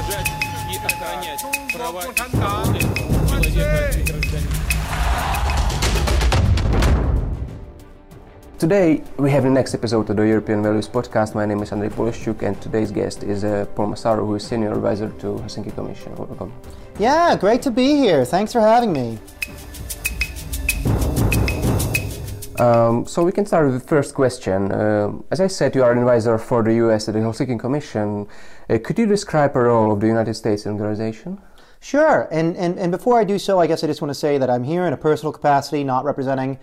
уважать и охранять права и свободы человека и гражданина. Today we have the next episode of the European Values Podcast. My name is Andrei Polishchuk and today's guest is uh, Paul Massaro, who is Senior Advisor to Helsinki Commission. Welcome. Yeah, great to be here. Thanks for having me. Um, so we can start with the first question. Uh, as I said, you are an advisor for the US at the Helsinki Commission. Uh, could you describe the role of the United States in the organization? Sure. And, and, and before I do so, I guess I just want to say that I'm here in a personal capacity, not representing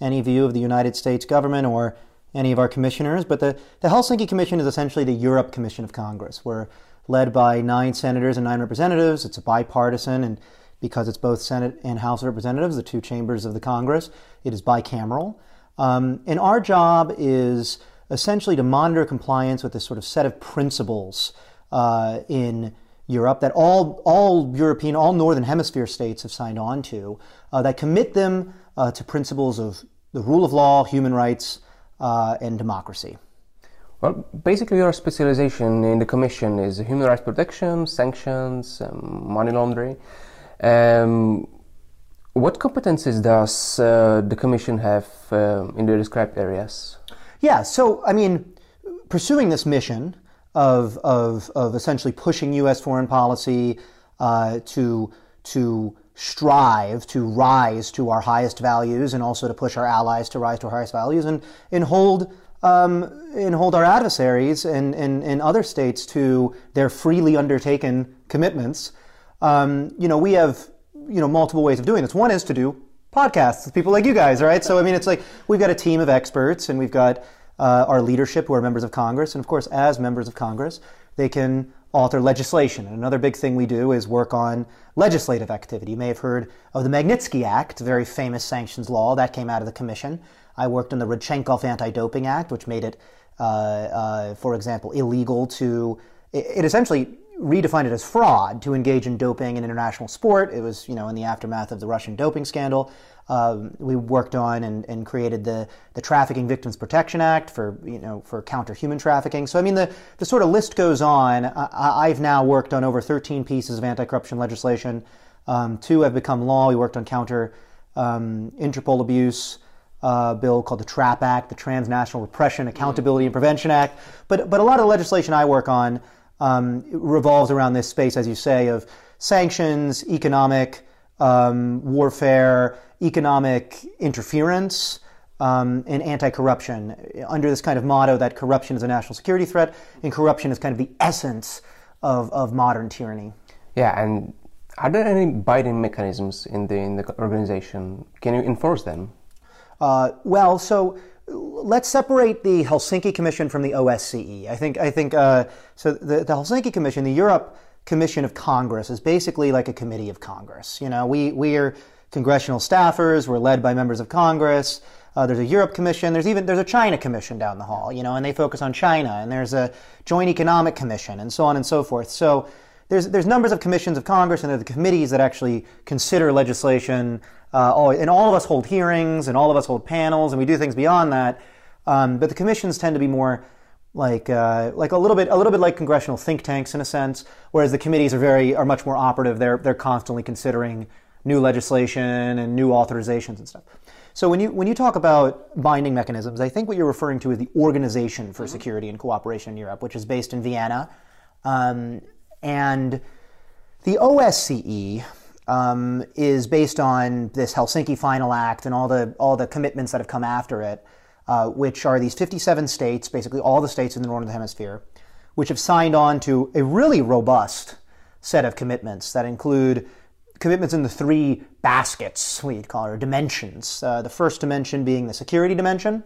any view of the United States government or any of our commissioners. But the, the Helsinki Commission is essentially the Europe Commission of Congress. We're led by nine senators and nine representatives. It's a bipartisan, and because it's both Senate and House of Representatives, the two chambers of the Congress, it is bicameral. Um, and our job is essentially to monitor compliance with this sort of set of principles uh, in Europe that all, all European, all Northern Hemisphere states have signed on to, uh, that commit them uh, to principles of the rule of law, human rights, uh, and democracy. Well, basically, your specialization in the Commission is human rights protection, sanctions, um, money laundering. Um, what competencies does uh, the Commission have uh, in the described areas? Yeah, so, I mean, pursuing this mission of, of, of essentially pushing U.S. foreign policy uh, to, to strive to rise to our highest values and also to push our allies to rise to our highest values and, and hold um, and hold our adversaries and, and, and other states to their freely undertaken commitments. Um, you know, we have you know multiple ways of doing this. One is to do podcasts with people like you guys, right? So I mean, it's like we've got a team of experts and we've got uh, our leadership who are members of Congress, and of course, as members of Congress, they can author legislation. And another big thing we do is work on legislative activity. You may have heard of the Magnitsky Act, a very famous sanctions law that came out of the Commission. I worked on the Rodchenkov Anti-Doping Act, which made it, uh, uh, for example, illegal to. It, it essentially redefined it as fraud to engage in doping in international sport. It was, you know, in the aftermath of the Russian doping scandal. Um, we worked on and, and, created the, the Trafficking Victims Protection Act for you know for counter human trafficking. So I mean the, the sort of list goes on. I, have now worked on over 13 pieces of anti-corruption legislation. Um, two have become law. We worked on counter um, Interpol abuse. Uh, bill called the TRAP Act, the Transnational Repression, Accountability, and Prevention Act. But but a lot of the legislation I work on um, revolves around this space, as you say, of sanctions, economic um, warfare, economic interference, um, and anti-corruption under this kind of motto that corruption is a national security threat and corruption is kind of the essence of, of modern tyranny. Yeah, and are there any binding mechanisms in the in the organization? Can you enforce them? Uh, well, so let's separate the Helsinki Commission from the OSCE. I think I think uh, so. The, the Helsinki Commission, the Europe Commission of Congress, is basically like a committee of Congress. You know, we we are congressional staffers. We're led by members of Congress. Uh, there's a Europe Commission. There's even there's a China Commission down the hall, you know, and they focus on China. And there's a Joint Economic Commission, and so on and so forth. So there's there's numbers of commissions of Congress, and there are the committees that actually consider legislation. Uh, all, and all of us hold hearings, and all of us hold panels, and we do things beyond that. Um, but the commissions tend to be more like uh, like a little bit a little bit like congressional think tanks in a sense, whereas the committees are very are much more operative. They're they're constantly considering new legislation and new authorizations and stuff. So when you when you talk about binding mechanisms, I think what you're referring to is the Organization for mm-hmm. Security and Cooperation in Europe, which is based in Vienna, um, and the OSCE um, is based on this Helsinki Final Act and all the all the commitments that have come after it, uh, which are these 57 states, basically all the states in the northern hemisphere, which have signed on to a really robust set of commitments that include commitments in the three baskets, we'd call it, or dimensions. Uh, the first dimension being the security dimension.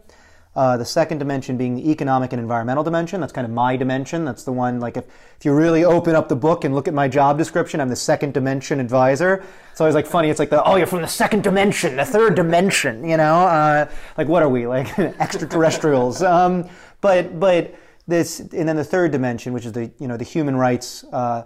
Uh, the second dimension being the economic and environmental dimension. That's kind of my dimension. That's the one, like, if, if you really open up the book and look at my job description, I'm the second dimension advisor. It's always like funny. It's like the, oh, you're from the second dimension, the third dimension, you know? Uh, like, what are we? Like extraterrestrials. Um, but, but this, and then the third dimension, which is the, you know, the human rights, uh,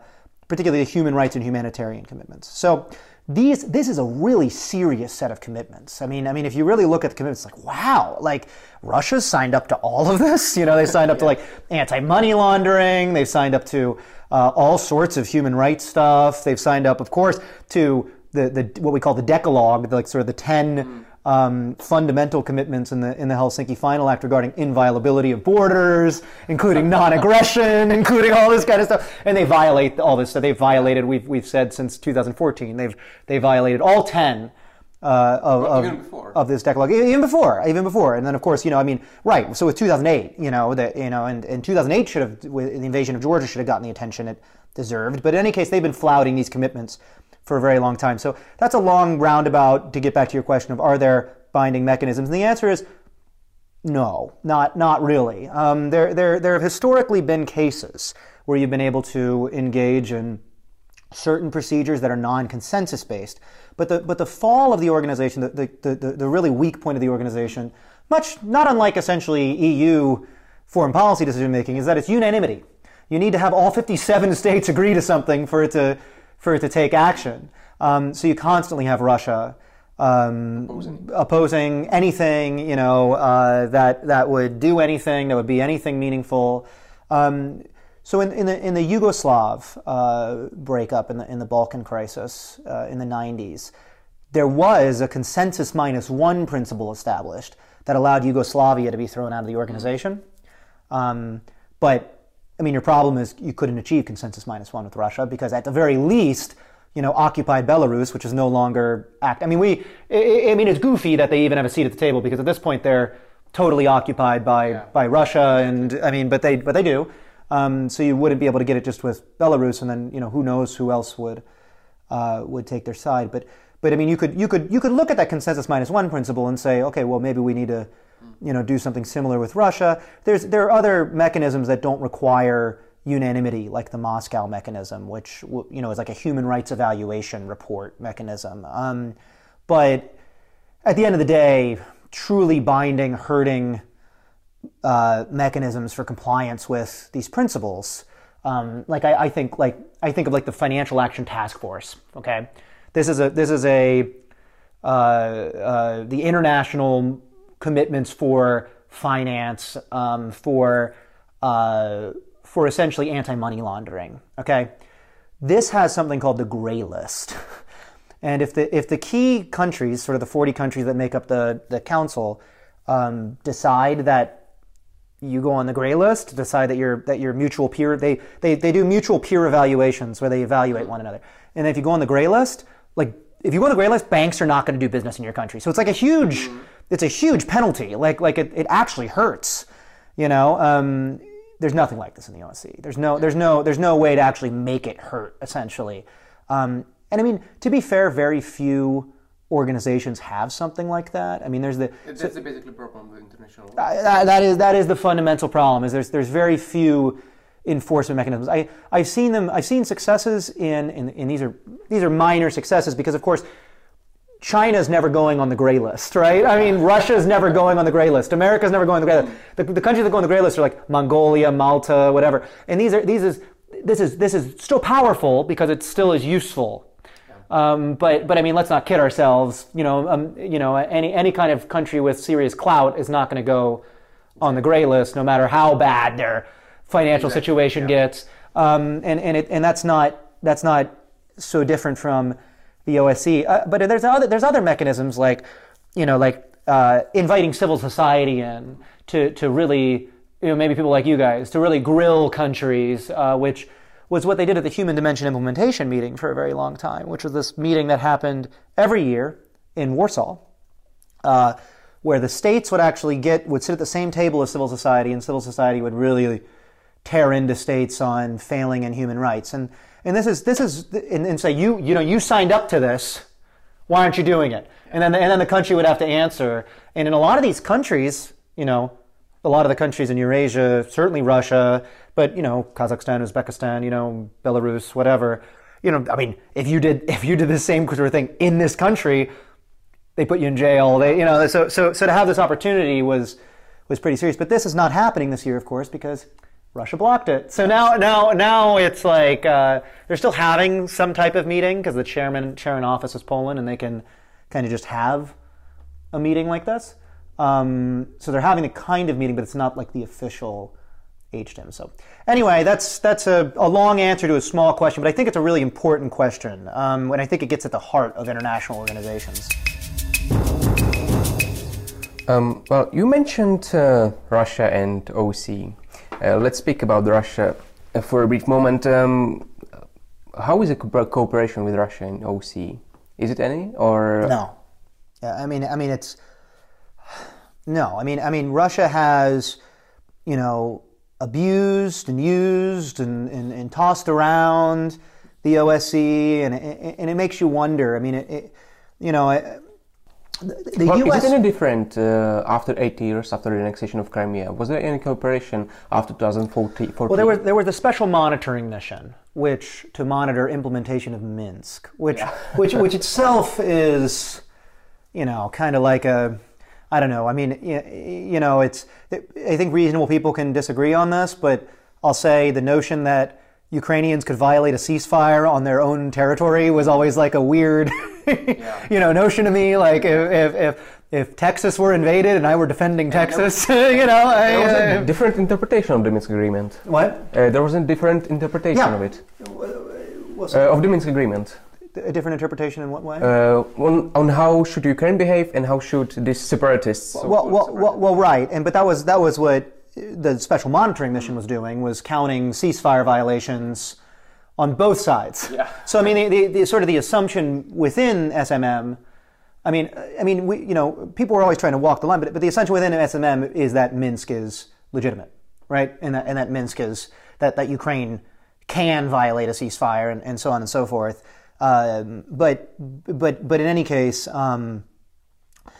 particularly the human rights and humanitarian commitments. So these this is a really serious set of commitments. I mean, I mean, if you really look at the commitments, like wow, like Russia's signed up to all of this. You know, they signed up to like anti-money laundering. They've signed up to uh, all sorts of human rights stuff. They've signed up, of course, to the, the what we call the Decalogue, the, like sort of the 10 um, fundamental commitments in the in the Helsinki Final Act regarding inviolability of borders, including non-aggression, including all this kind of stuff. And they violate all this. So they've violated. We've we've said since 2014 they've they violated all 10 uh, of, Well, of, of this decalogue, even before, even before, and then of course, you know, I mean, right. So with 2008, you know, that you know, and, and 2008 should have, with the invasion of Georgia, should have gotten the attention it deserved. But in any case, they've been flouting these commitments for a very long time. So that's a long roundabout to get back to your question of are there binding mechanisms, and the answer is no, not not really. Um, there there there have historically been cases where you've been able to engage in certain procedures that are non-consensus based. But the but the fall of the organization, the the, the, the really weak point of the organization, much not unlike essentially EU foreign policy decision making, is that it's unanimity. You need to have all 57 states agree to something for it to for it to take action. Um, so you constantly have Russia um, opposing. anything, you know, uh, that that would do anything, that would be anything meaningful. Um, so in, in the in the Yugoslav uh, breakup in the in the Balkan crisis uh, in the 90s, there was a consensus minus one principle established that allowed Yugoslavia to be thrown out of the organization. Um, but I mean, your problem is you couldn't achieve consensus minus one with Russia because at the very least, you know, occupied Belarus, which is no longer act. I mean, we. I, I mean, it's goofy that they even have a seat at the table because at this point they're totally occupied by by Russia, and I mean, but they but they do. Um, so you wouldn't be able to get it just with Belarus, and then you know who knows who else would uh, would take their side. But but I mean, you could you could you could look at that consensus minus one principle and say, okay, well maybe we need to you know do something similar with Russia. There's there are other mechanisms that don't require unanimity, like the Moscow mechanism, which you know is like a human rights evaluation report mechanism. Um, but at the end of the day, truly binding, hurting uh, mechanisms for compliance with these principles. Um, like I, I think, like I think of like the Financial Action Task Force. Okay, this is a this is a uh, uh, the international commitments for finance um, for uh, for essentially anti-money laundering. Okay, this has something called the gray list. And if the if the key countries, sort of the 40 countries that make up the the council, um, decide that you go on the gray list, decide that you're that you're mutual peer. They, they they do mutual peer evaluations where they evaluate one another. And if you go on the gray list, like if you go on the gray list, banks are not going to do business in your country. So it's like a huge, it's a huge penalty. Like like it, it actually hurts. You know, um, there's nothing like this in the OSCE. There's no there's no there's no way to actually make it hurt. Essentially, um, and I mean to be fair, very few organizations have something like that. I mean, there's the That's the basically problem with international uh, that, that is that is the fundamental problem. Is there's there's very few enforcement mechanisms. I I've seen them. I've seen successes in in, in these are these are minor successes because of course. China's never going on the gray list, right? I mean, Russia's never going on the gray list. America's never going on the gray list. The, the countries that go on the gray list are like Mongolia, Malta, whatever. And these are these is this is this is still powerful because it still is useful. Um, but but I mean, let's not kid ourselves. You know, um, you know, any any kind of country with serious clout is not going to go on the gray list, no matter how bad their financial situation gets. Um, and and it, and that's not that's not so different from the OSCE. Uh, but there's other there's other mechanisms like you know like uh, inviting civil society in to to really you know maybe people like you guys to really grill countries, uh, which was what they did at the Human Dimension Implementation meeting for a very long time, which was this meeting that happened every year in Warsaw, uh, where the states would actually get would sit at the same table as civil society, and civil society would really tear into states on failing in human rights. And and this is this is and, and say you you know you signed up to this, why aren't you doing it? And then the, and then the country would have to answer. And in a lot of these countries, you know, a lot of the countries in Eurasia, certainly Russia, but you know, Kazakhstan, Uzbekistan, you know, Belarus, whatever. You know, I mean, if you did if you did the same sort of thing in this country, they put you in jail. They, you know, so so so to have this opportunity was was pretty serious. But this is not happening this year, of course, because Russia blocked it. So now, now, now it's like uh, they're still having some type of meeting because the chairman, chair in office is Poland, and they can kind of just have a meeting like this. Um, so they're having a kind of meeting, but it's not like the official HDIM. So anyway, that's that's a, a long answer to a small question, but I think it's a really important question, um, and I think it gets at the heart of international organizations. Um, well, you mentioned uh, Russia and OSCE. Uh, let's speak about Russia uh, for a brief moment. Um, how is the co- cooperation with Russia in OSCE? Is it any or No. Yeah, I mean, I mean, it's no. I mean, I mean, Russia has, you know, abused and used and, and, and tossed around the OSCE, and and it makes you wonder. I mean, it, it you know, it, the, the Well, U.S. is it any different uh, after eight years after the annexation of Crimea? Was there any cooperation after 2014? Well, there was there was a special monitoring mission, which to monitor implementation of Minsk, which which which itself is, you know, kind of like a, I don't know. I mean, you know, it's. I think reasonable people can disagree on this, but I'll say the notion that Ukrainians could violate a ceasefire on their own territory was always like a weird, you know, notion to me. Like if if if, if Texas were invaded and I were defending Texas, you know, I, There was a uh, different interpretation of the Minsk agreement. what? Uh, there was a different interpretation Yeah. of it, What's uh, of the Minsk agreement. a different interpretation in what way? Uh, on, on how should Ukraine behave and how should these separatists. well, well, well, well, right, and but that was that was what the special monitoring mission was doing was counting ceasefire violations on both sides. Yeah. So I mean, the, the, the sort of the assumption within SMM. I mean, I mean, we, you know, people are always trying to walk the line, but, but the assumption within SMM is that Minsk is legitimate, right? And that, and that Minsk is, that, that Ukraine can violate a ceasefire and, and so on and so forth. Um, but, but, but in any case, um,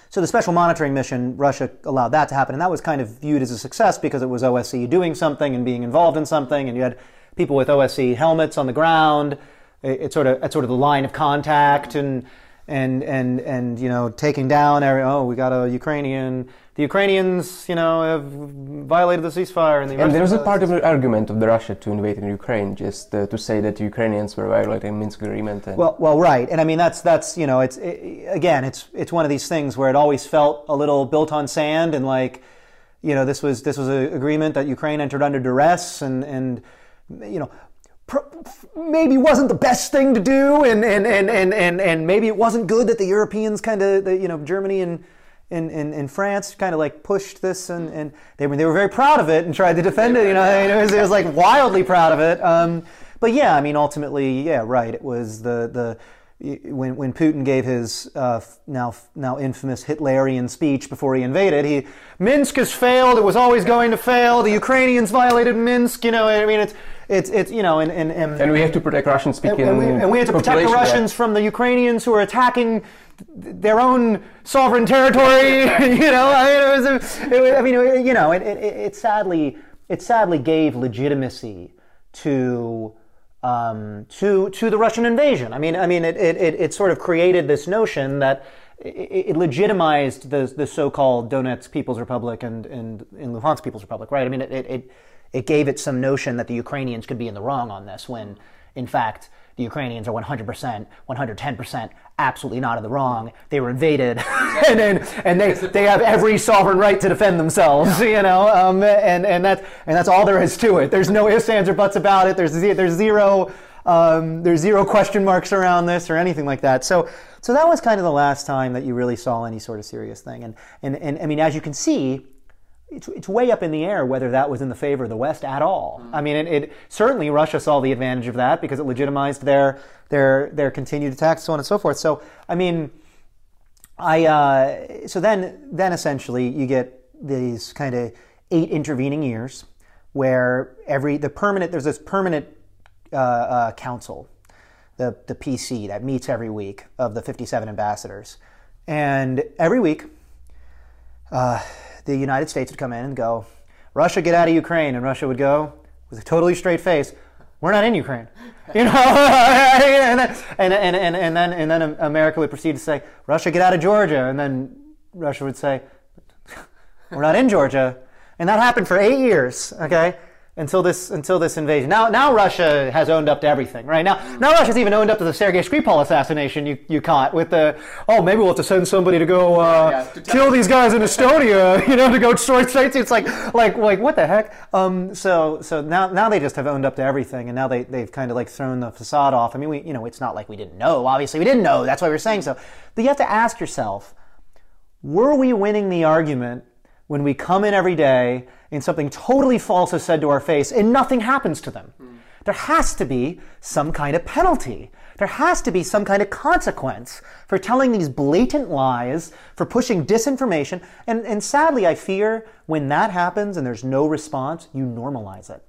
so the special monitoring mission, Russia allowed that to happen, and that was kind of viewed as a success because it was OSCE doing something and being involved in something, and you had people with OSCE helmets on the ground. It, it's sort of it's sort of the line of contact and and and and you know taking down every oh we got a Ukrainian the Ukrainians you know have violated the ceasefire and the And there was a part of the argument of the Russia to invade in Ukraine, just uh, to say that Ukrainians were violating Minsk agreement. And Well, well, right, and I mean that's that's you know it's it, again it's it's one of these things where it always felt a little built on sand and like you know this was this was an agreement that Ukraine entered under duress and and you know maybe wasn't the best thing to do and and and and and, and maybe it wasn't good that the Europeans kind of you know Germany and and, and, and France kind of like pushed this and, and they were they were very proud of it and tried to defend it. You know, it was, it was like wildly proud of it. Um, but yeah, I mean, ultimately, yeah, right. It was the the when when Putin gave his uh, now now infamous Hitlerian speech before he invaded, he Minsk has failed. It was always going to fail. The Ukrainians violated Minsk. You know, I mean, it's it's it's you know, and and, and and we have to protect Russian speaking and we, and we have to protect the. Russians from the Ukrainians who are attacking their own sovereign territory. you know, I mean, it was, it was, I mean, it- you know, it, it, it sadly, it sadly gave legitimacy to. Um, to to the Russian invasion. I mean, I mean, it it, it, it sort of created this notion that it, it legitimized the the so-called Donetsk People's Republic and and, and Luhansk People's Republic, right? I mean, it, it it gave it some notion that the Ukrainians could be in the wrong on this when, in fact, the Ukrainians are 100%, 110% absolutely not in the wrong. They were invaded, and, and and they they have every sovereign right to defend themselves, you know. Um, and and that's and that's all there is to it. There's no ifs, ands, or buts about it. There's there's zero um, there's zero question marks around this or anything like that. So so that was kind of the last time that you really saw any sort of serious thing. And and and I mean, as you can see, it's, it's way up in the air whether that was in the favor of the West at all. I mean, it, it certainly Russia saw the advantage of that because it legitimized their their their continued attacks, so on and so forth. So, I mean, I uh, so then then essentially you get these kind of eight intervening years where every the permanent there's this permanent uh, uh, council, the the PC that meets every week of the 57 ambassadors, and every week uh, the United States would come in and go, Russia, get out of Ukraine. And Russia would go with a totally straight face, we're not in Ukraine. You know, and, then, and, and, and, and, then, and then America would proceed to say, Russia, get out of Georgia. And then Russia would say, we're not in Georgia. And that happened for eight years, okay? Until this until this invasion. Now now Russia has owned up to everything, right? Now now Russia's even owned up to the Sergei Skripal assassination you, you caught with the oh maybe we'll have to send somebody to go uh, Yeah, to kill these guys in Estonia, you know, to go destroy states. It's like like like what the heck? Um, so so now now they just have owned up to everything, and now they they've kind of like thrown the facade off. I mean, we you know it's not like we didn't know. Obviously, we didn't know. That's why we're saying so. But you have to ask yourself were we winning the argument when we come in every day and something totally false is said to our face and nothing happens to them? Hmm. There has to be some kind of penalty. There has to be some kind of consequence for telling these blatant lies, for pushing disinformation. And, and sadly, I fear when that happens and there's no response, you normalize it.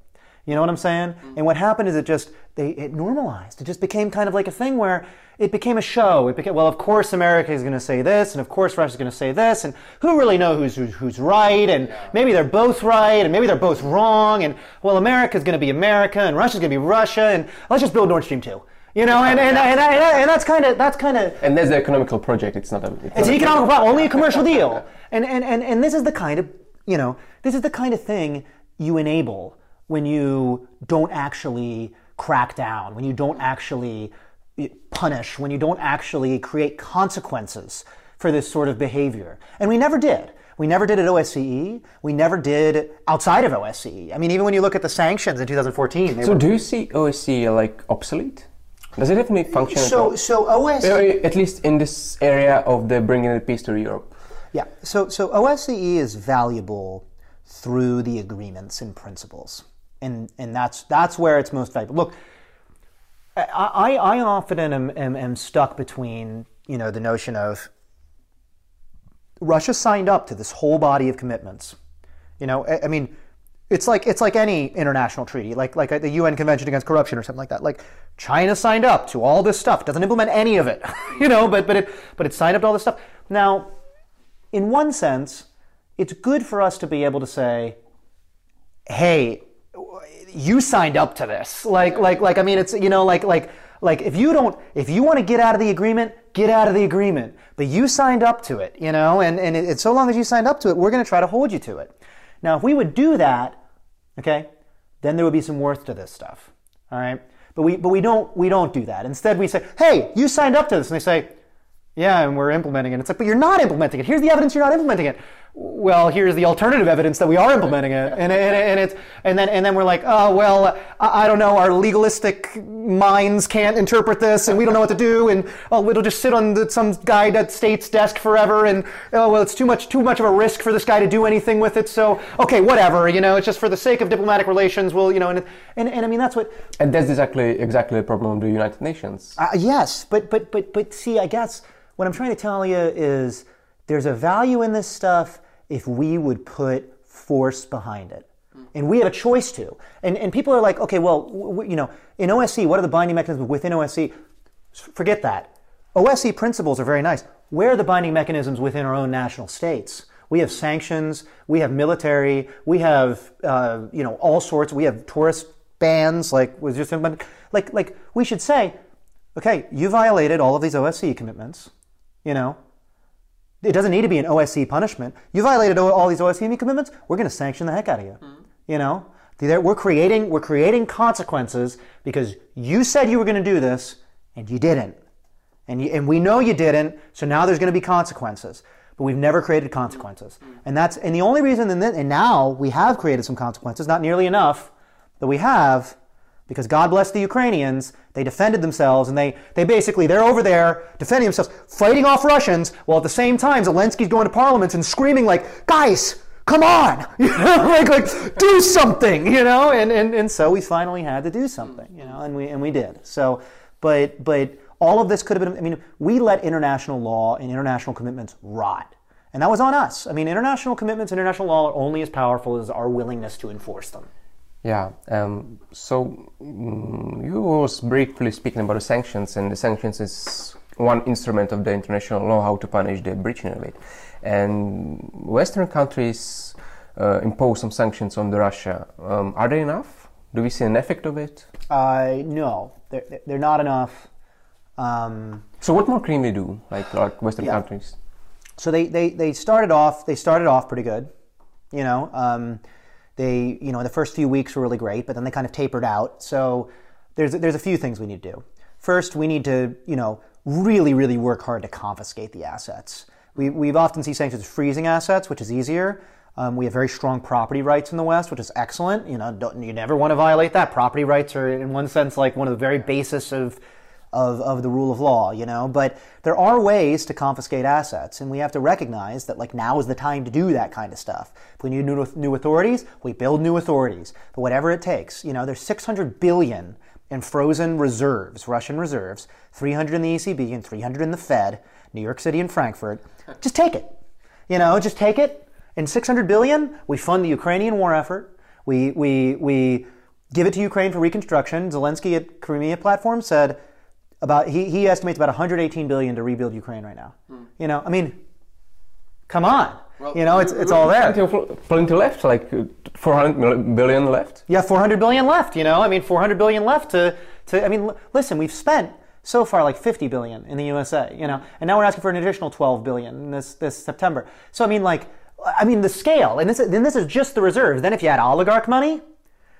You know what I'm saying? Mm-hmm. And what happened is it just they it normalized. It just became kind of like a thing where it became a show. It became well, of course America is going to say this, and of course Russia is going to say this, and who really know who's who's, who's right? And maybe they're both right, and maybe they're both wrong. And well, America's going to be America, and Russia's going to be Russia, and let's just build Nord Stream two. You know, and and and, and, and that's kind of that's kind of And that's the economical project. It's not a. It's, it's an economical economic problem, only a commercial deal. And, and, and, and this is the kind of, you know, this is the kind of thing you enable when you don't actually crack down, when you don't actually eh, punish, when you don't actually create consequences for this sort of behavior. And we never did. We never did at OSCE. We never did outside of OSCE. I mean, even when you look at the sanctions in 2014, they So were, do you see OSCE like obsolete? Does it have any function at so, so OSCE. At least in this area of the bringing the peace to Europe. Yeah. So so OSCE is valuable through the agreements and principles, and and that's that's where it's most valuable. Look, I I, often am, am am stuck between you know the notion of Russia signed up to this whole body of commitments. You know, I, I mean. It's like it's like any international treaty, like like the UN Convention Against Corruption or something like that. Like China signed up to all this stuff, doesn't implement any of it, you know, but but it but it signed up to all this stuff. Now, in one sense, it's good for us to be able to say, "Hey, you signed up to this." Like, like, like. I mean, it's you know, like, like, like. If you don't, if you want to get out of the agreement, get out of the agreement. But you signed up to it, you know, and and it, so long as you signed up to it, we're going to try to hold you to it. Now, if we would do that, okay, then there would be some worth to this stuff. All right, but we but we don't we don't do that. Instead, we say, "Hey, you signed up to this," and they say. Yeah, and we're implementing it. It's like, but you're not implementing it. Here's the evidence you're not implementing it. Well, here's the alternative evidence that we are implementing it, and and, and it's and then and then we're like, oh well, I, I don't know. Our legalistic minds can't interpret this, and we don't know what to do, and oh, it'll just sit on the, some guy at state's desk forever, and oh well, it's too much too much of a risk for this guy to do anything with it. So okay, whatever. You know, it's just for the sake of diplomatic relations. We'll you know, and and, and I mean that's what And that's exactly exactly the problem of the United Nations. uh, yes, but but but but see, I guess what I'm trying to tell you is there's a value in this stuff if we would put force behind it, and we have a choice to. And and people are like, okay, well, w- you know, in OSC, what are the binding mechanisms within OSC? Forget that. OSC principles are very nice. Where are the binding mechanisms within our own national states? We have sanctions, we have military, we have uh, you know all sorts. We have tourist bans, like was just like like we should say, okay, you violated all of these OSC commitments. You know, it doesn't need to be an OSC punishment. You violated all these OSCE commitments. We're going to sanction the heck out of you. You know, we're creating we're creating consequences because you said you were going to do this and you didn't, and you, and we know you didn't. So now there's going to be consequences. But we've never created consequences, mm-hmm. Mm-hmm. and that's and the only reason. And, then, and now we have created some consequences, not nearly enough, that we have because God bless the Ukrainians, they defended themselves and they, they basically, they're over there defending themselves, fighting off Russians, while at the same time Zelensky's going to parliaments and screaming like, guys, come on, like, like do something, you know, and, and, and so we finally had to do something, you know, and we, and we did. So, but, but all of this could have been, I mean, we let international law and international commitments rot. And that was on us. I mean, international commitments, international law are only as powerful as our willingness to enforce them. Yeah. Um, so mm, you was briefly speaking about the sanctions, and the sanctions is one instrument of the international law how to punish the breaching of it. And Western countries uh, impose some sanctions on the Russia. Um, are they enough? Do we see an effect of it? Uh, no, they're, they're not enough. Um, So what more can we do, like like Western Yeah. countries? so they, they, they started off they started off pretty good, you know. Um, They, you know, the first few weeks were really great, but then they kind of tapered out. So there's there's a few things we need to do. First, we need to, you know, really, really work hard to confiscate the assets. We, we've often see sanctions freezing assets, which is easier. Um, we have very strong property rights in the West, which is excellent. You know, you never want to violate that. Property rights are, in one sense, like one of the very basis of, of, of the rule of law. You know, but there are ways to confiscate assets, and we have to recognize that like now is the time to do that kind of stuff. If we need new, new authorities, we build new authorities. But whatever it takes, you know, there's 600 billion in frozen reserves, Russian reserves, 300 in the ECB and 300 in the Fed, New York City and Frankfurt. Just take it. You know, just take it in 600 billion, we fund the Ukrainian war effort. We, we, we give it to Ukraine for reconstruction. Zelensky at Crimea platform said about he, he estimates about 118 billion to rebuild Ukraine right now. Hmm. You know, I mean, come on. Well, you know, it's, it's all there. Plenty left, like 400 billion left. Yeah, 400 billion left. You know, I mean, 400 billion left to, to I mean, listen, we've spent so far like 50 billion in the USA, you know, and now we're asking for an additional 12 billion this, this September. So, I mean, like, I mean, the scale, and this, then this is just the reserves. Then if you add oligarch money,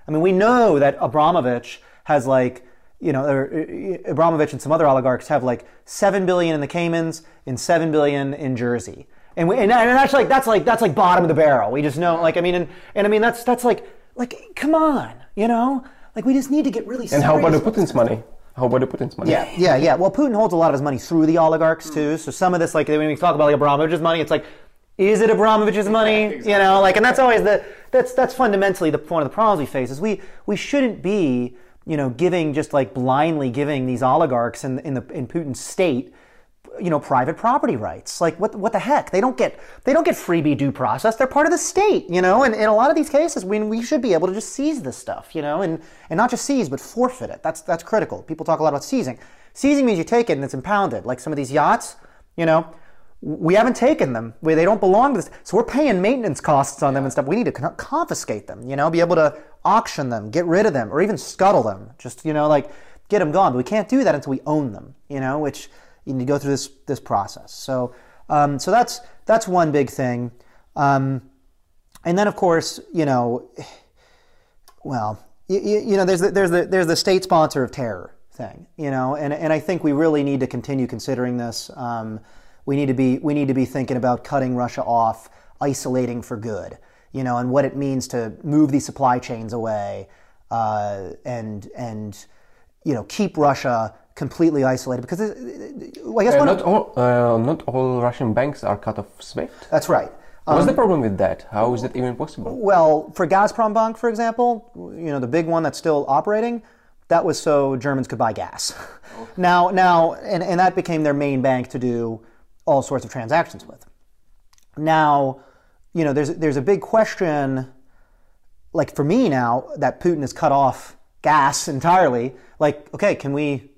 I mean, we know that Abramovich has like, you know, uh, Abramovich and some other oligarchs have like seven billion in the Caymans and seven billion in Jersey, and we, and, and that's like that's like that's like bottom of the barrel. We just know, like, I mean, and, and I mean that's that's like like come on, you know, like we just need to get really. And how about the Putin's money? How about the Putin's money? Yeah, yeah, yeah. Well, Putin holds a lot of his money through the oligarchs too. So some of this, like when we talk about like Abramovich's money, it's like is it Abramovich's money? Exactly. You know, like, and that's always the that's that's fundamentally the one of the problems we face is we we shouldn't be you know giving just like blindly giving these oligarchs in in the in Putin's state you know private property rights. Like what what the heck? They don't get they don't get freebie due process. They're part of the state you know? And in a lot of these cases we, we should be able to just seize this stuff you know? And and not just seize but forfeit it. That's that's critical. People talk a lot about seizing. Seizing means you take it and it's impounded. Like some of these yachts you know we haven't taken them. We, they don't belong to this. So we're paying maintenance costs on them and stuff. We need to confiscate them, you know, be able to auction them, get rid of them, or even scuttle them. Just, you know, like get them gone. But we can't do that until we own them, you know, which you need to go through this, this process. So, um, so that's, that's one big thing. Um, and then, of course, you know, well, you, you know, there's the, there's, the, there's the state sponsor of terror thing, you know, and, and I think we really need to continue considering this. Um, we need to be we need to be thinking about cutting Russia off, isolating for good, you know, and what it means to move these supply chains away, uh, and and you know keep Russia completely isolated because it, I guess uh, not all uh, not all Russian banks are cut off SWIFT. That's right. What's um, the problem with that? How is it even possible? Well, for Gazprom Bank, for example, you know the big one that's still operating, that was so Germans could buy gas. Now, now, and, and that became their main bank to do all sorts of transactions with. Now, you know, there's there's a big question, like for me now that Putin has cut off gas entirely. Like, okay, can we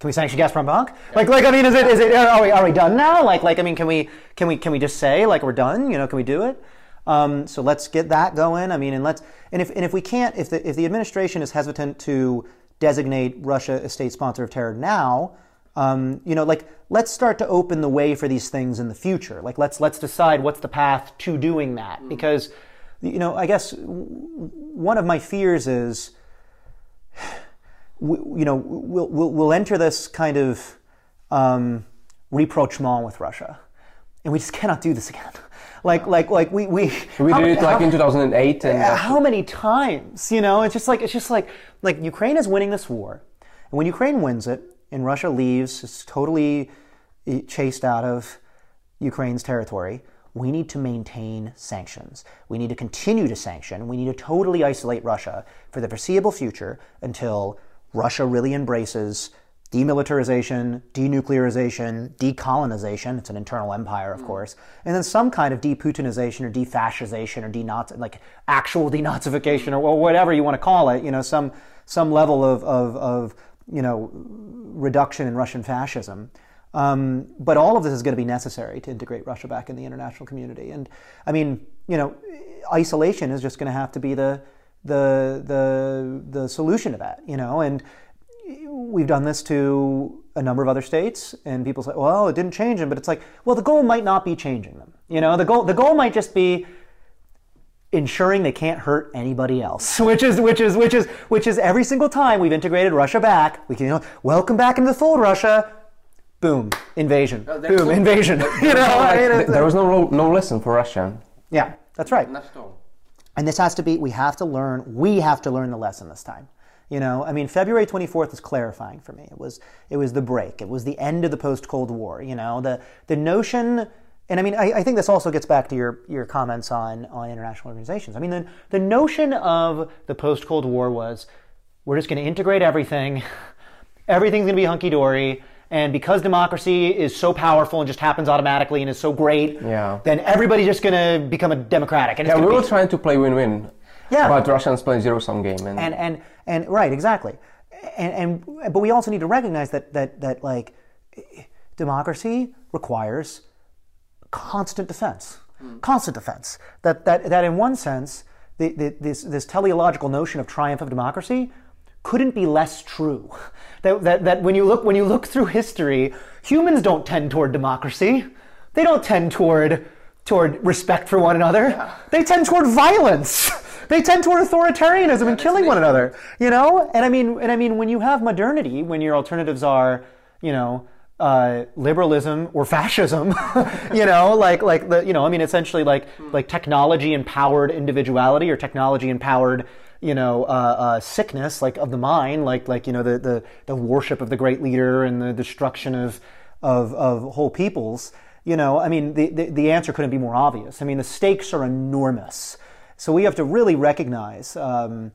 can we sanction Gazprom Bank? Like, like I mean, is it is it are we are we done now? Like, like I mean, can we can we can we just say like we're done? You know, can we do it? Um, so let's get that going. I mean, and let's and if and if we can't, if the if the administration is hesitant to designate Russia a state sponsor of terror now, um, you know, like let's start to open the way for these things in the future. Like let's let's decide what's the path to doing that. Mm. Because, you know, I guess one of my fears is, you know, we'll we'll, we'll enter this kind of um, rapprochement with Russia, and we just cannot do this again. like like like we we we did it like how, in 2008 and how many times you know it's just like it's just like like ukraine is winning this war and when ukraine wins it and Russia leaves, it's totally eh, chased out of Ukraine's territory, we need to maintain sanctions. We need to continue to sanction. We need to totally isolate Russia for the foreseeable future until Russia really embraces demilitarization, denuclearization, decolonization. It's an internal empire, of mm. course, and then some kind of deputinization or defascization or denazi, like actual denazification or whatever you want to call it. You know, some some level of of, of you know, reduction in Russian fascism. Um, but all of this is going to be necessary to integrate Russia back in the international community. And I mean, you know, isolation is just going to have to be the the the the solution to that. You know, and we've done this to a number of other states, and people say, "Well, it didn't change them," but it's like, well, the goal might not be changing them. You know, the goal the goal might just be ensuring they can't hurt anybody else, which is which is which is which is every single time we've integrated Russia back, we can you know, welcome back into the fold, Russia. Boom, invasion. Boom, invasion. you know, I Like, mean, th- it's- there was no no lesson for Russia. yeah, that's right. Not. And this has to be, we have to learn, we have to learn the lesson this time. You know, I mean, February 24th is clarifying for me. It was, it was the break. It was the end of the post-Cold War. You know, the, the notion, and I mean, I, I think this also gets back to your, your comments on, on international organizations. I mean, the, the notion of the post-Cold War was, we're just going to integrate everything. Everything's going to be hunky-dory. And because democracy is so powerful and just happens automatically and is so great, Yeah. then everybody's just going to become a democratic. And Yeah, we were be- trying to play win-win. Yeah. But Russians play zero-sum game, and, and and and right exactly and and but we also need to recognize that that that like democracy requires constant defense. Constant defense. That that that in one sense the, the, this this teleological notion of triumph of democracy couldn't be less true. That, that that when you look when you look through history humans don't tend toward democracy. They don't tend toward toward respect for one another. They tend toward violence. They tend toward authoritarianism and killing one another you know? And i mean and i mean when you have modernity when your alternatives are you know uh, liberalism or fascism, you know, like like the you know, I mean, essentially like like technology empowered individuality or technology empowered you know uh, uh, sickness like of the mind, like like you know the the the worship of the great leader and the destruction of of of whole peoples. You know, I mean, the, the the answer couldn't be more obvious. I mean, the stakes are enormous, so we have to really recognize um,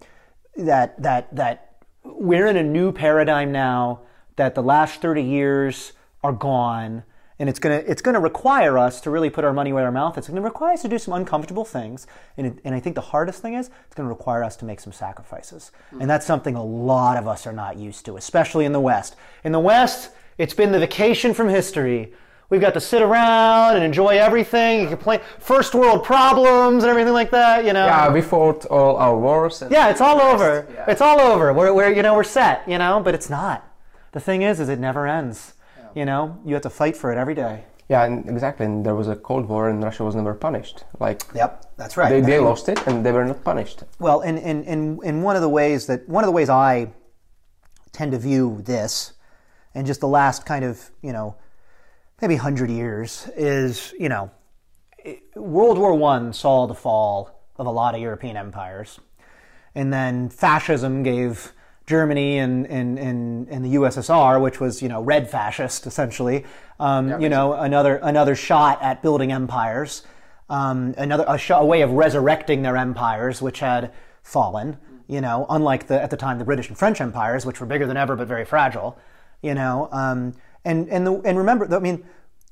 that that that we're in a new paradigm now that the last 30 years are gone and it's going to it's going to require us to really put our money where our mouth is. It's going to require us to do some uncomfortable things, and, it, and I think the hardest thing is it's going to require us to make some sacrifices, hmm. and that's something a lot of us are not used to, especially in the West. In the West, it's been the vacation from history. We've got to sit around and enjoy everything. You can play first world problems and everything like that. You know. yeah, we fought all our wars. And Yeah, it's all over. Yeah. It's all over. We're, we're, you know, we're set, you know, but it's not. The thing is, is it never ends. You know, you have to fight for it every day. Yeah, and exactly. And there was a Cold War, and Russia was never punished. Like Yep, that's right. they, they lost it, and they were not punished. Well, and, and, and, and one of the ways that one of the ways I tend to view this, and just the last kind of you know maybe hundred years is you know World War One saw the fall of a lot of European empires, and then fascism gave Germany and, and, and, and the USSR, which was you know red fascist essentially, um, you know another another shot at building empires, um, another a, sh- a way of resurrecting their empires which had fallen. You know, unlike the at the time the British and French empires, which were bigger than ever but very fragile. You know, um, and and the, and remember, I mean,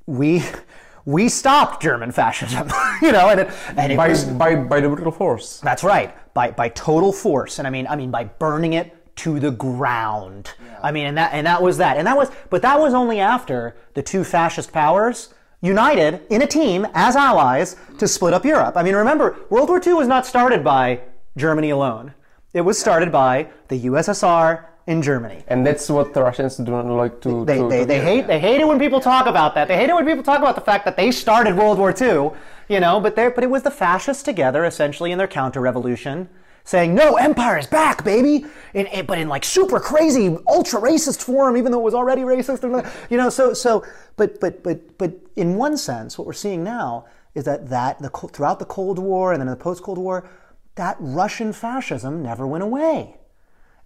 we we stopped German fascism. you know, and it, and it By, was by, by the brutal force. that's right. By by total force, and I mean I mean by burning it to the ground. I mean, and that and that was that, and that was, but that was only after the two fascist powers united in a team as allies to split up Europe. I mean, remember, World War II was not started by Germany alone. It was started by the USSR and Germany. And that's what the Russians do not like to. They, to, they, to they hate they hate it when people talk about that. They hate it when people talk about the fact that they started World War II, you know. But they but it was the fascists together, essentially, in their counter revolution, saying, "No, empire is back, baby!" But in like super crazy, ultra racist form, even though it was already racist, and, you know. So so, but but but but in one sense, what we're seeing now is that that the throughout the Cold War and then in the post Cold War, that Russian fascism never went away.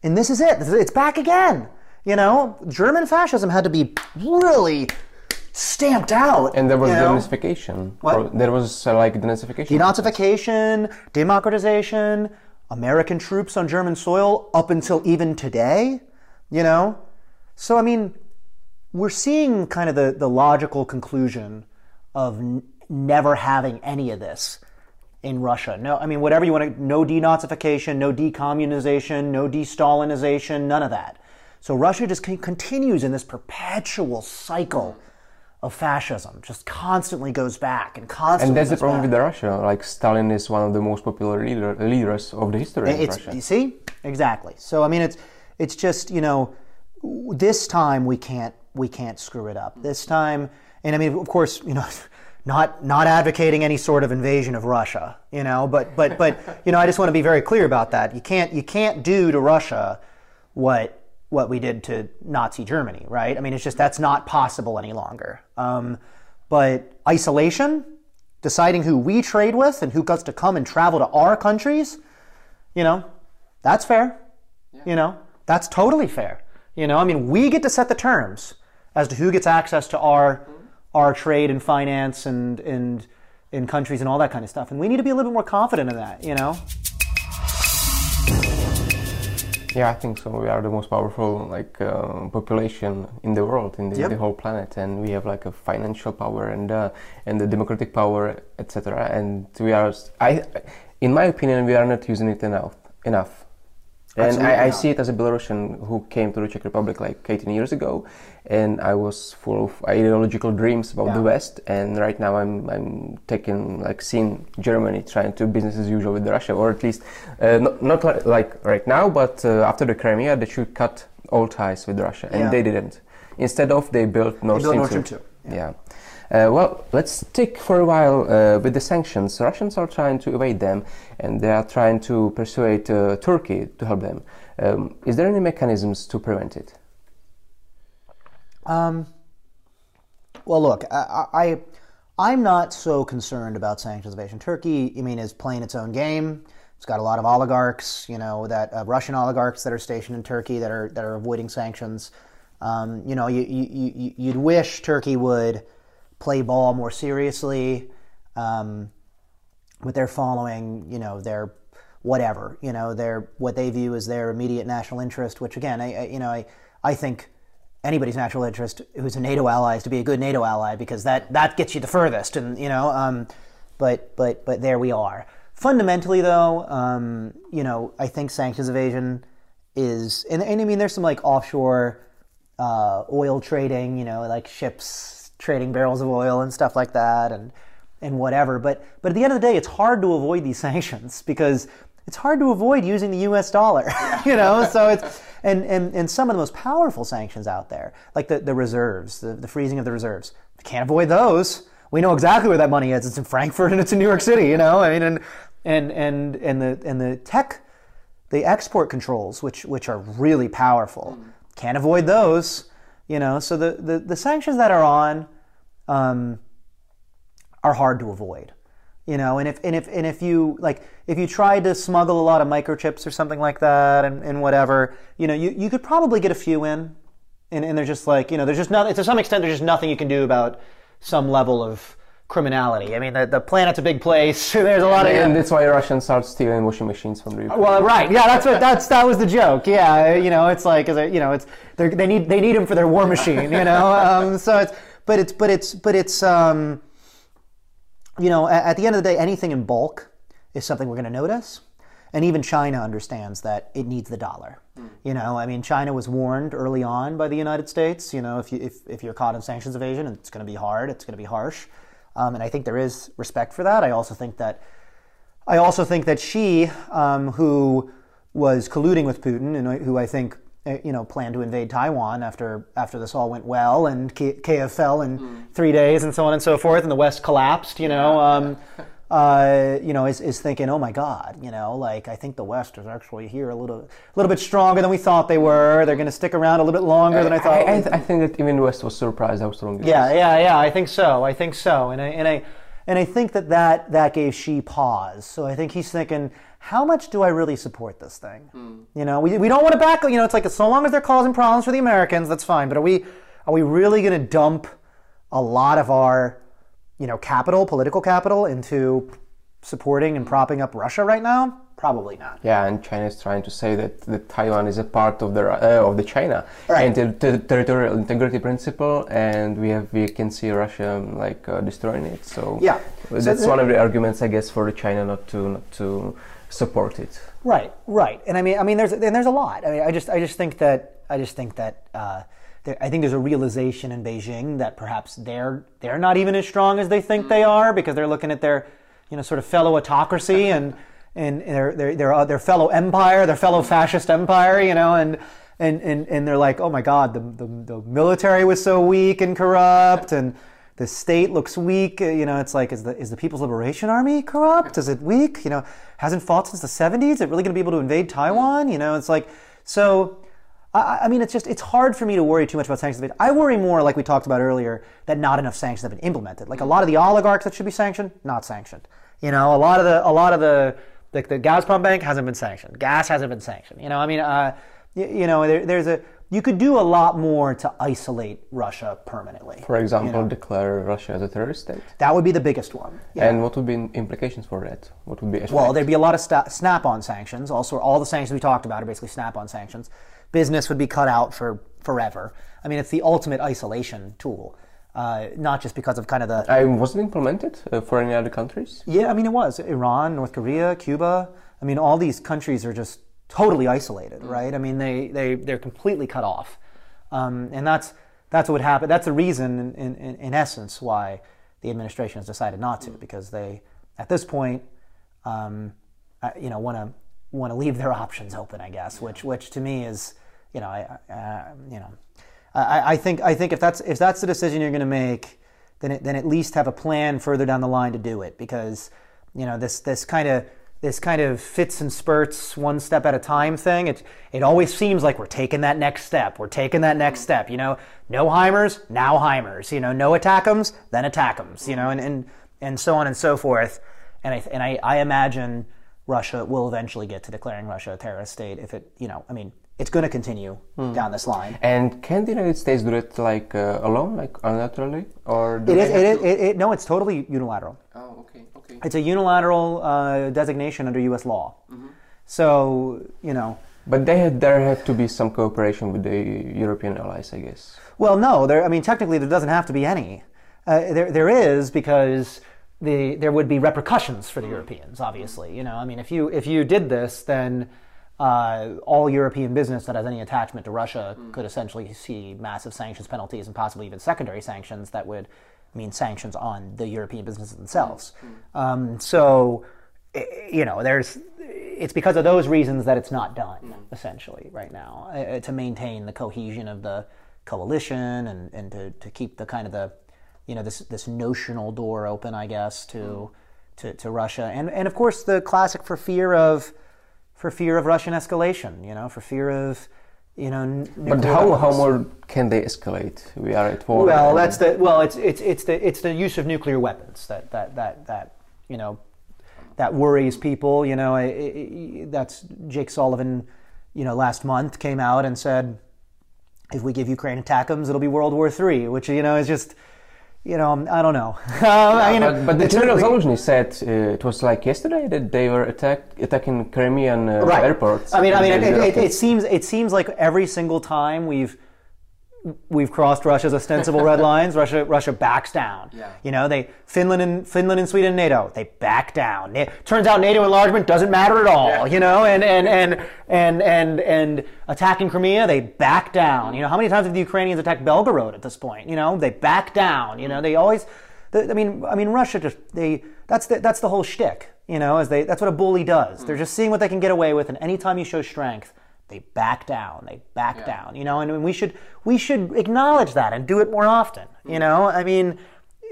And this is it. It's back again. You know, German fascism had to be really stamped out. And there was denazification. What? There was uh, like denazification. denazification, democratization, American troops on German soil up until even today. You know, so I mean, we're seeing kind of the, the logical conclusion of n- never having any of this in Russia. No, I mean, whatever you want to, no denazification, no decommunization, no de-Stalinization, none of that. So Russia just con- continues in this perpetual cycle of fascism, just constantly goes back and constantly. And that's the problem back. with Russia. Like Stalin is one of the most popular leader, leaders of the history of Russia. you see exactly. So I mean, it's it's just you know, this time we can't we can't screw it up. This time, and I mean, of course, you know, not not advocating any sort of invasion of Russia, you know, but but but you know, I just want to be very clear about that. You can't you can't do to Russia what what we did to Nazi Germany, right? I mean, it's just that's not possible any longer. Um, but isolation, deciding who we trade with and who gets to come and travel to our countries, you know, that's fair. You know, that's totally fair. You know, I mean, we get to set the terms as to who gets access to our our trade and finance and and in countries and all that kind of stuff. And we need to be a little bit more confident in that. You know. Yeah, I think so. We are the most powerful like uh, population in the world, in the, Yep. the whole planet, and we have like a financial power and uh, and the democratic power, etc. And we are, I, in my opinion, we are not using it enough. Enough. And I, I see it as a Belarusian who came to the Czech Republic like 18 years ago, and I was full of ideological dreams about the West. And right now, I'm I'm taking like seeing Germany trying to business as usual with Russia, or at least uh, not not li- like right now, but uh, after the Crimea, they should cut all ties with Russia, and Yeah. they didn't. Instead of they built Nord Stream Nord 2. two, Yeah. Uh, well, let's stick for a while uh, with the sanctions. Russians are trying to evade them, and they are trying to persuade uh, Turkey to help them. Um, is there any mechanisms to prevent it? Um, well, look, I, I, I'm not so concerned about sanctions evasion. Turkey, I mean, is playing its own game. It's got a lot of oligarchs, you know, that uh, Russian oligarchs that are stationed in Turkey that are that are avoiding sanctions. Um, you know, you, you, you, you'd wish Turkey would play ball more seriously, um, they're following, you know, their whatever, you know, their what they view as their immediate national interest. Which again, I, I you know, I I think anybody's natural interest who's a NATO ally is to be a good NATO ally because that that gets you the furthest, and you know, um, but but but there we are. Fundamentally, though, um, you know, I think sanctions evasion is, and, and I mean, there's some like offshore uh, oil trading, you know, like ships trading barrels of oil and stuff like that, and and whatever. But but at the end of the day, it's hard to avoid these sanctions because it's hard to avoid using the U.S. dollar, you know. So it's and, and and some of the most powerful sanctions out there, like the the reserves, the, the freezing of the reserves, can't avoid those. We know exactly where that money is. It's in Frankfurt and it's in New York City, you know. I mean, and and and and the and the tech the export controls, which which are really powerful, mm. can't avoid those. You know, so the, the, the sanctions that are on um, are hard to avoid. You know, and if and if and if you like if you tried to smuggle a lot of microchips or something like that and, and whatever, you know, you, you could probably get a few in. And, and there's just like, you know, there's just not to some extent there's just nothing you can do about some level of criminality. I mean, the, the planet's a big place. There's a lot of And that's why Russians are stealing washing machines from the Ukraine. well, right. Yeah, that's what that's that was the joke. Yeah, you know, it's like, is it, you know, it's they're, need they need him for their war machine. You know, um, so it's but it's but it's but it's um, you know, at, at the end of the day, anything in bulk is something we're going to notice, and even China understands that it needs the dollar. You know, I mean, China was warned early on by the United States. You know, if you if, if you're caught in sanctions evasion, it's going to be hard. It's going to be harsh, um, and I think there is respect for that. I also think that I also think that Xi, um, who was colluding with Putin and who I think you know planned to invade Taiwan after after this all went well and K- Kiev fell in three days and so on and so forth and the West collapsed, you know, um, uh, you know, is, is thinking, oh my God, you know, like I think the West is actually here a little a little bit stronger than we thought they were. They're going to stick around a little bit longer than I thought. I, I, I think that even the West was surprised how strong it Yeah, was. yeah, yeah. I think so. I think so. And I and I and I think that that that gave Xi pause. So I think he's thinking, how much do I really support this thing? You know, we, we don't want to back. You know, it's like so long as they're causing problems for the Americans, that's fine. But are we are we really going to dump a lot of our you know capital, political capital, into supporting and propping up Russia right now? Probably not. Yeah, and China is trying to say that, that Taiwan is a part of the uh, of the China Right. and the, the territorial integrity principle, and we have we can see Russia like uh, destroying it. So Yeah. That's the- one of the arguments, I guess, for China not to not to support it. Right, right, and I mean, I mean, there's and there's a lot. I mean, I just, I just think that, I just think that, uh, there, I think there's a realization in Beijing that perhaps they're they're not even as strong as they think they are because they're looking at their, you know, sort of fellow autocracy and and their their their, uh, their fellow empire, their fellow fascist empire, you know, and. And, and, and they're like, oh my God, the, the, the military was so weak and corrupt, and the state looks weak. uh, You know, it's like, is the is the People's Liberation Army corrupt? Is it weak? You know, hasn't fought since the '70s. Is it really going to be able to invade Taiwan? You know, it's like so. I, I mean, it's just it's hard for me to worry too much about sanctions. I worry more, like we talked about earlier, that not enough sanctions have been implemented. Like a lot of the oligarchs that should be sanctioned, not sanctioned. You know, a lot of the a lot of the like the Gazprom bank hasn't been sanctioned. Gas hasn't been sanctioned. You know, I mean, uh, you, you know, there, there's a you could do a lot more to isolate Russia permanently. For example, declare Russia as a terrorist state. That would be the biggest one. Yeah. And what would be implications for that? What would be Well, there'd be a lot of sta- snap-on sanctions. Also, all the sanctions we talked about are basically snap-on sanctions. Business would be cut out for forever. I mean, it's the ultimate isolation tool, uh, not just because of kind of the I wasn't implemented uh, for any other countries. yeah. I mean, it was Iran, North Korea, Cuba. I mean, all these countries are just totally isolated, right? I mean, they they they're completely cut off, um, and that's that's what would happen. That's the reason, in, in, in essence, why the administration has decided not to, because they, at this point, um, you know, want to want to leave their options open, I guess. Which which to me is, you know, I, uh, you know, I, I think I think if that's if that's the decision you're going to make, then it, then at least have a plan further down the line to do it, because you know this this kind of this kind of fits and spurts, one step at a time thing. It it always seems like we're taking that next step. We're taking that next step. You know, no HIMARS, now HIMARS. You know, no ATACMS, then ATACMS. You know, and and and so on and so forth. And I and I, I imagine Russia will eventually get to declaring Russia a terrorist state if it. You know, I mean, it's going to continue down this line. And can the United States do it like uh, alone, like unilaterally, or It is. It to- It, it, no, it's totally unilateral. Oh, okay, okay. It's a unilateral uh, designation under U.S. law. So you know. But they had, there had to be some cooperation with the European allies, I guess. Well, no. There. I mean, technically, there doesn't have to be any. Uh, there, there is because the there would be repercussions for the Europeans. Obviously, you know. I mean, if you if you did this, then uh, all European business that has any attachment to Russia could essentially see massive sanctions penalties and possibly even secondary sanctions that would mean sanctions on the European businesses themselves. Mm-hmm. Um, so, eh, you know, there's it's because of those reasons that it's not done mm-hmm. essentially right now uh, to maintain the cohesion of the coalition and, and to, to keep the kind of the you know this this notional door open I guess to mm-hmm. to, to Russia. And and of course the classic for fear of for fear of Russian escalation you know for fear of you know But how, how more can they escalate? We are at war. Well, that's the well. It's it's it's the it's the use of nuclear weapons that that that that you know that worries people. You know, I- I- I- that's Jake Sullivan. You know, last month came out and said, if we give Ukraine ATACMS, it'll be World War III, which you know is just. You know, I don't know. I mean, but, but the General really- Zaluzhny said uh, it was like yesterday that they were attack, attacking Crimean uh, right. airports. I mean, I mean, it, it, it seems it seems like every single time we've we've crossed Russia's ostensible red lines, Russia Russia backs down. Yeah. You know, they Finland and Finland and Sweden NATO, they back down. Na- turns out NATO enlargement doesn't matter at all. Yeah. You know, and and and and and and attacking Crimea, they back down. You know, how many times have the Ukrainians attacked Belgorod at this point? You know, they back down. You know, they always. I mean, I mean, Russia just they that's the, that's the whole shtick. You know, as they that's what a bully does. Hmm. They're just seeing what they can get away with, and anytime you show strength, they back down. They back down. You know, and we should we should acknowledge that and do it more often. You know, I mean,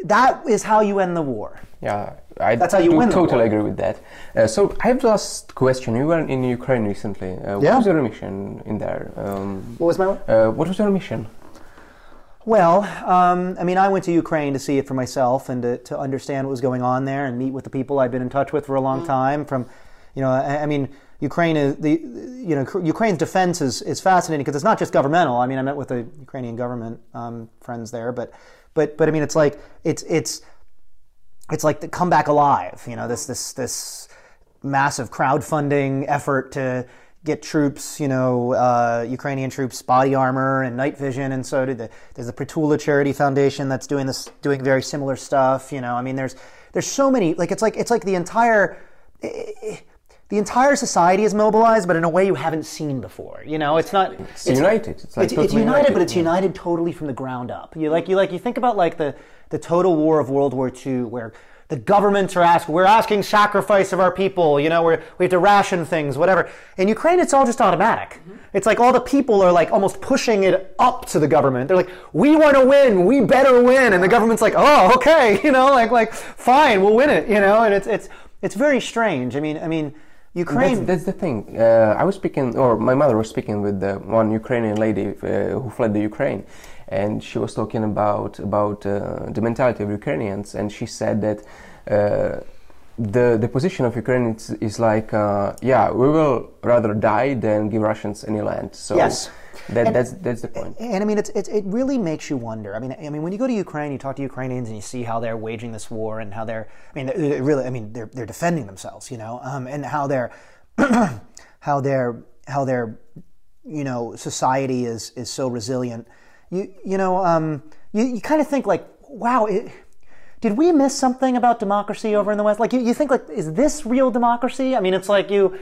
that is how you end the war. Yeah, I That's how you do win the totally war. agree with that. Uh, so I have the last question. You were in Ukraine recently. Uh, what Yeah. was your mission in there? Um, What was my? uh, what was your mission? Well, um, I mean, I went to Ukraine to see it for myself and to, to understand what was going on there and meet with the people I'd been in touch with for a long time. From, you know, I, I mean, Ukraine is the, you know, Ukraine's defense is, is fascinating because it's not just governmental. I mean, I met with the Ukrainian government um, friends there, but, but, but I mean, it's like it's it's it's like the come back alive. You know, this this this massive crowdfunding effort to get troops, you know, uh, Ukrainian troops, body armor and night vision, and so did the, there's the Pritula Charity Foundation that's doing this, doing very similar stuff. You know, I mean, there's there's so many like it's like it's like the entire. The entire society is mobilized, but in a way you haven't seen before. You know, it's not. It's united. It's like it's, it's united, united, but it's yeah. united totally from the ground up. You like you like you think about like the the total war of World War II, where the governments are asking, we're asking sacrifice of our people, you know, we're, we have to ration things, whatever. In Ukraine, it's all just automatic. Mm-hmm. It's like all the people are like almost pushing it up to the government. They're like, we want to win, we better win. And the government's like, oh, okay, you know, like, like, fine, we'll win it, you know, and it's, it's, it's very strange. I mean, I mean, Ukraine. That's, that's the thing. Uh, I was speaking, or my mother was speaking with uh, one Ukrainian lady uh, who fled the Ukraine, and she was talking about about uh, the mentality of Ukrainians, and she said that uh, the the position of Ukrainians is like, uh, yeah, we will rather die than give Russians any land. So Yes. That, And- that's that's the point. And I mean, it's, it's, it really makes you wonder. I mean, I mean, when you go to Ukraine, you talk to Ukrainians, and you see how they're waging this war, and how they're. I mean, they're really. I mean, they're they're defending themselves, you know, um, and how they're, how they're how their, you know, society is is so resilient. You you know, um, you you kind of think like, wow. It, did we miss something about democracy over in the West? Like, you, you think, like, is this real democracy? I mean, it's like you,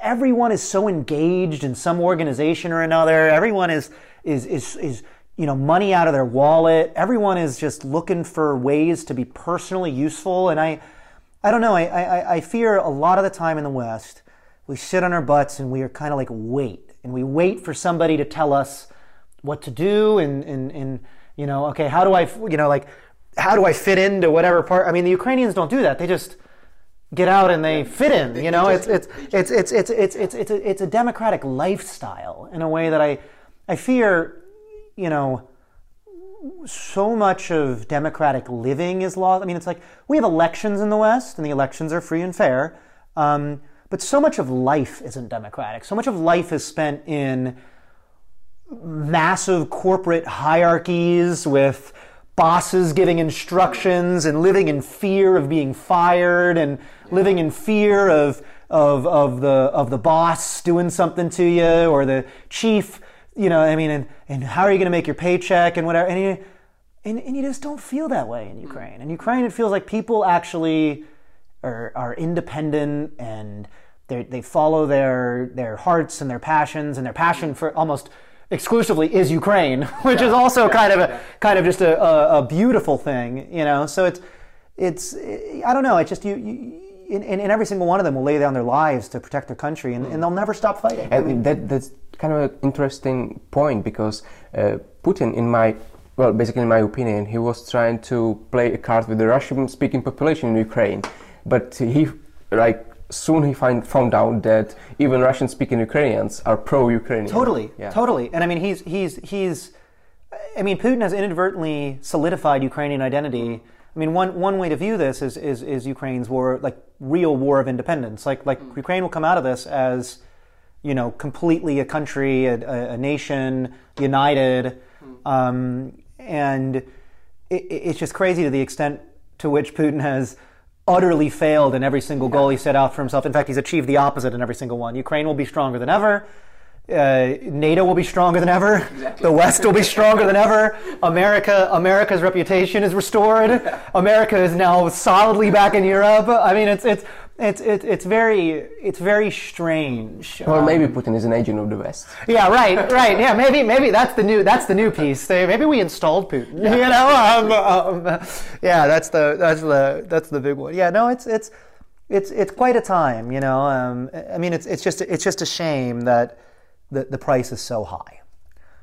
everyone is so engaged in some organization or another. Everyone is, is, is, is, you know, money out of their wallet. Everyone is just looking for ways to be personally useful. And I, I don't know. I, I, I fear a lot of the time in the West, we sit on our butts and we are kind of like wait, and we wait for somebody to tell us what to do, and and and you know, okay, how do I, you know, like, how do I fit into whatever part? I mean, the Ukrainians don't do that. They just get out and they fit in. You know, it's it's it's it's it's it's it's it's a, it's a democratic lifestyle in a way that I I fear, you know, so much of democratic living is lost. I mean, it's like we have elections in the West, and the elections are free and fair. Um, but so much of life isn't democratic. So much of life is spent in massive corporate hierarchies with bosses giving instructions and living in fear of being fired and living in fear of, of, of, the, of the boss doing something to you or the chief, you know, I mean, and, and how are you going to make your paycheck and whatever. And you, and, and you just don't feel that way in mm. Ukraine. In Ukraine, it feels like people actually are, are independent and they they follow their their hearts and their passions and their passion for almost exclusively is Ukraine, which is also kind of a kind of just a, a, a beautiful thing, you know. So it's it's I don't know. It's just you. you in, in, in every single one of them will lay down their lives to protect their country, and, and they'll never stop fighting. And that, that's kind of an interesting point because uh, Putin, in my well, basically in my opinion, he was trying to play a card with the Russian-speaking population in Ukraine, but he like soon he find, found out that even Russian-speaking Ukrainians are pro-Ukrainian. Totally, Yeah. totally. And I mean, he's he's he's. I mean, Putin has inadvertently solidified Ukrainian identity. I mean, one one way to view this is is, is Ukraine's war, like real war of independence. Like like Ukraine will come out of this as, you know, completely a country, a, a, a nation, united, um, and it, it's just crazy to the extent to which Putin has utterly failed in every single goal he set out for himself. In fact, he's achieved the opposite in every single one. Ukraine will be stronger than ever. Uh, NATO will be stronger than ever. The West will be stronger than ever. America, America's reputation is restored. America is now solidly back in Europe. I mean, it's it's it's it's, it's very it's very strange. Or Um, maybe Putin is an agent of the West. yeah, right, right. Yeah, maybe, maybe that's the new that's the new piece. Maybe we installed Putin. You know, um, um, yeah, that's the that's the that's the big one. Yeah, no, it's it's it's it's quite a time. You know, um, I mean, it's it's just it's just a shame that the the price is so high.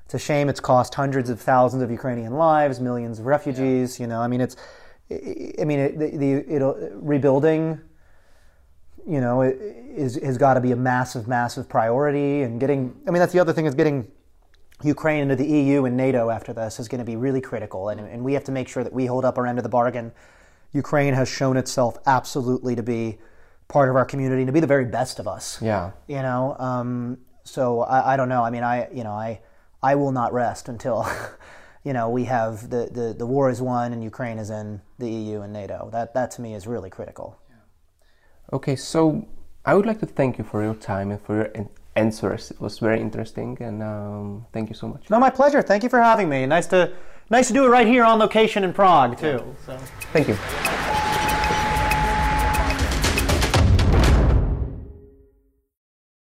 It's a shame it's cost hundreds of thousands of Ukrainian lives, millions of refugees. You know, I mean, it's I I mean, it, the, the it'll, rebuilding you know, it is has got to be a massive, massive priority. And getting, I mean, that's the other thing is getting Ukraine into the EU and NATO after this is going to be really critical. And, and we have to make sure that we hold up our end of the bargain. Ukraine has shown itself absolutely to be part of our community, and to be the very best of us. Yeah. You know, um, so I, I don't know. I mean, I, you know, I, I will not rest until, you know, we have the, the, the war is won and Ukraine is in the EU and NATO. That, that to me is really critical. Okay, so I would like to thank you for your time and for your answers. It was very interesting, and um, thank you so much. No, my pleasure. Thank you for having me. Nice to nice to do it right here on location in Prague too. So. Thank you.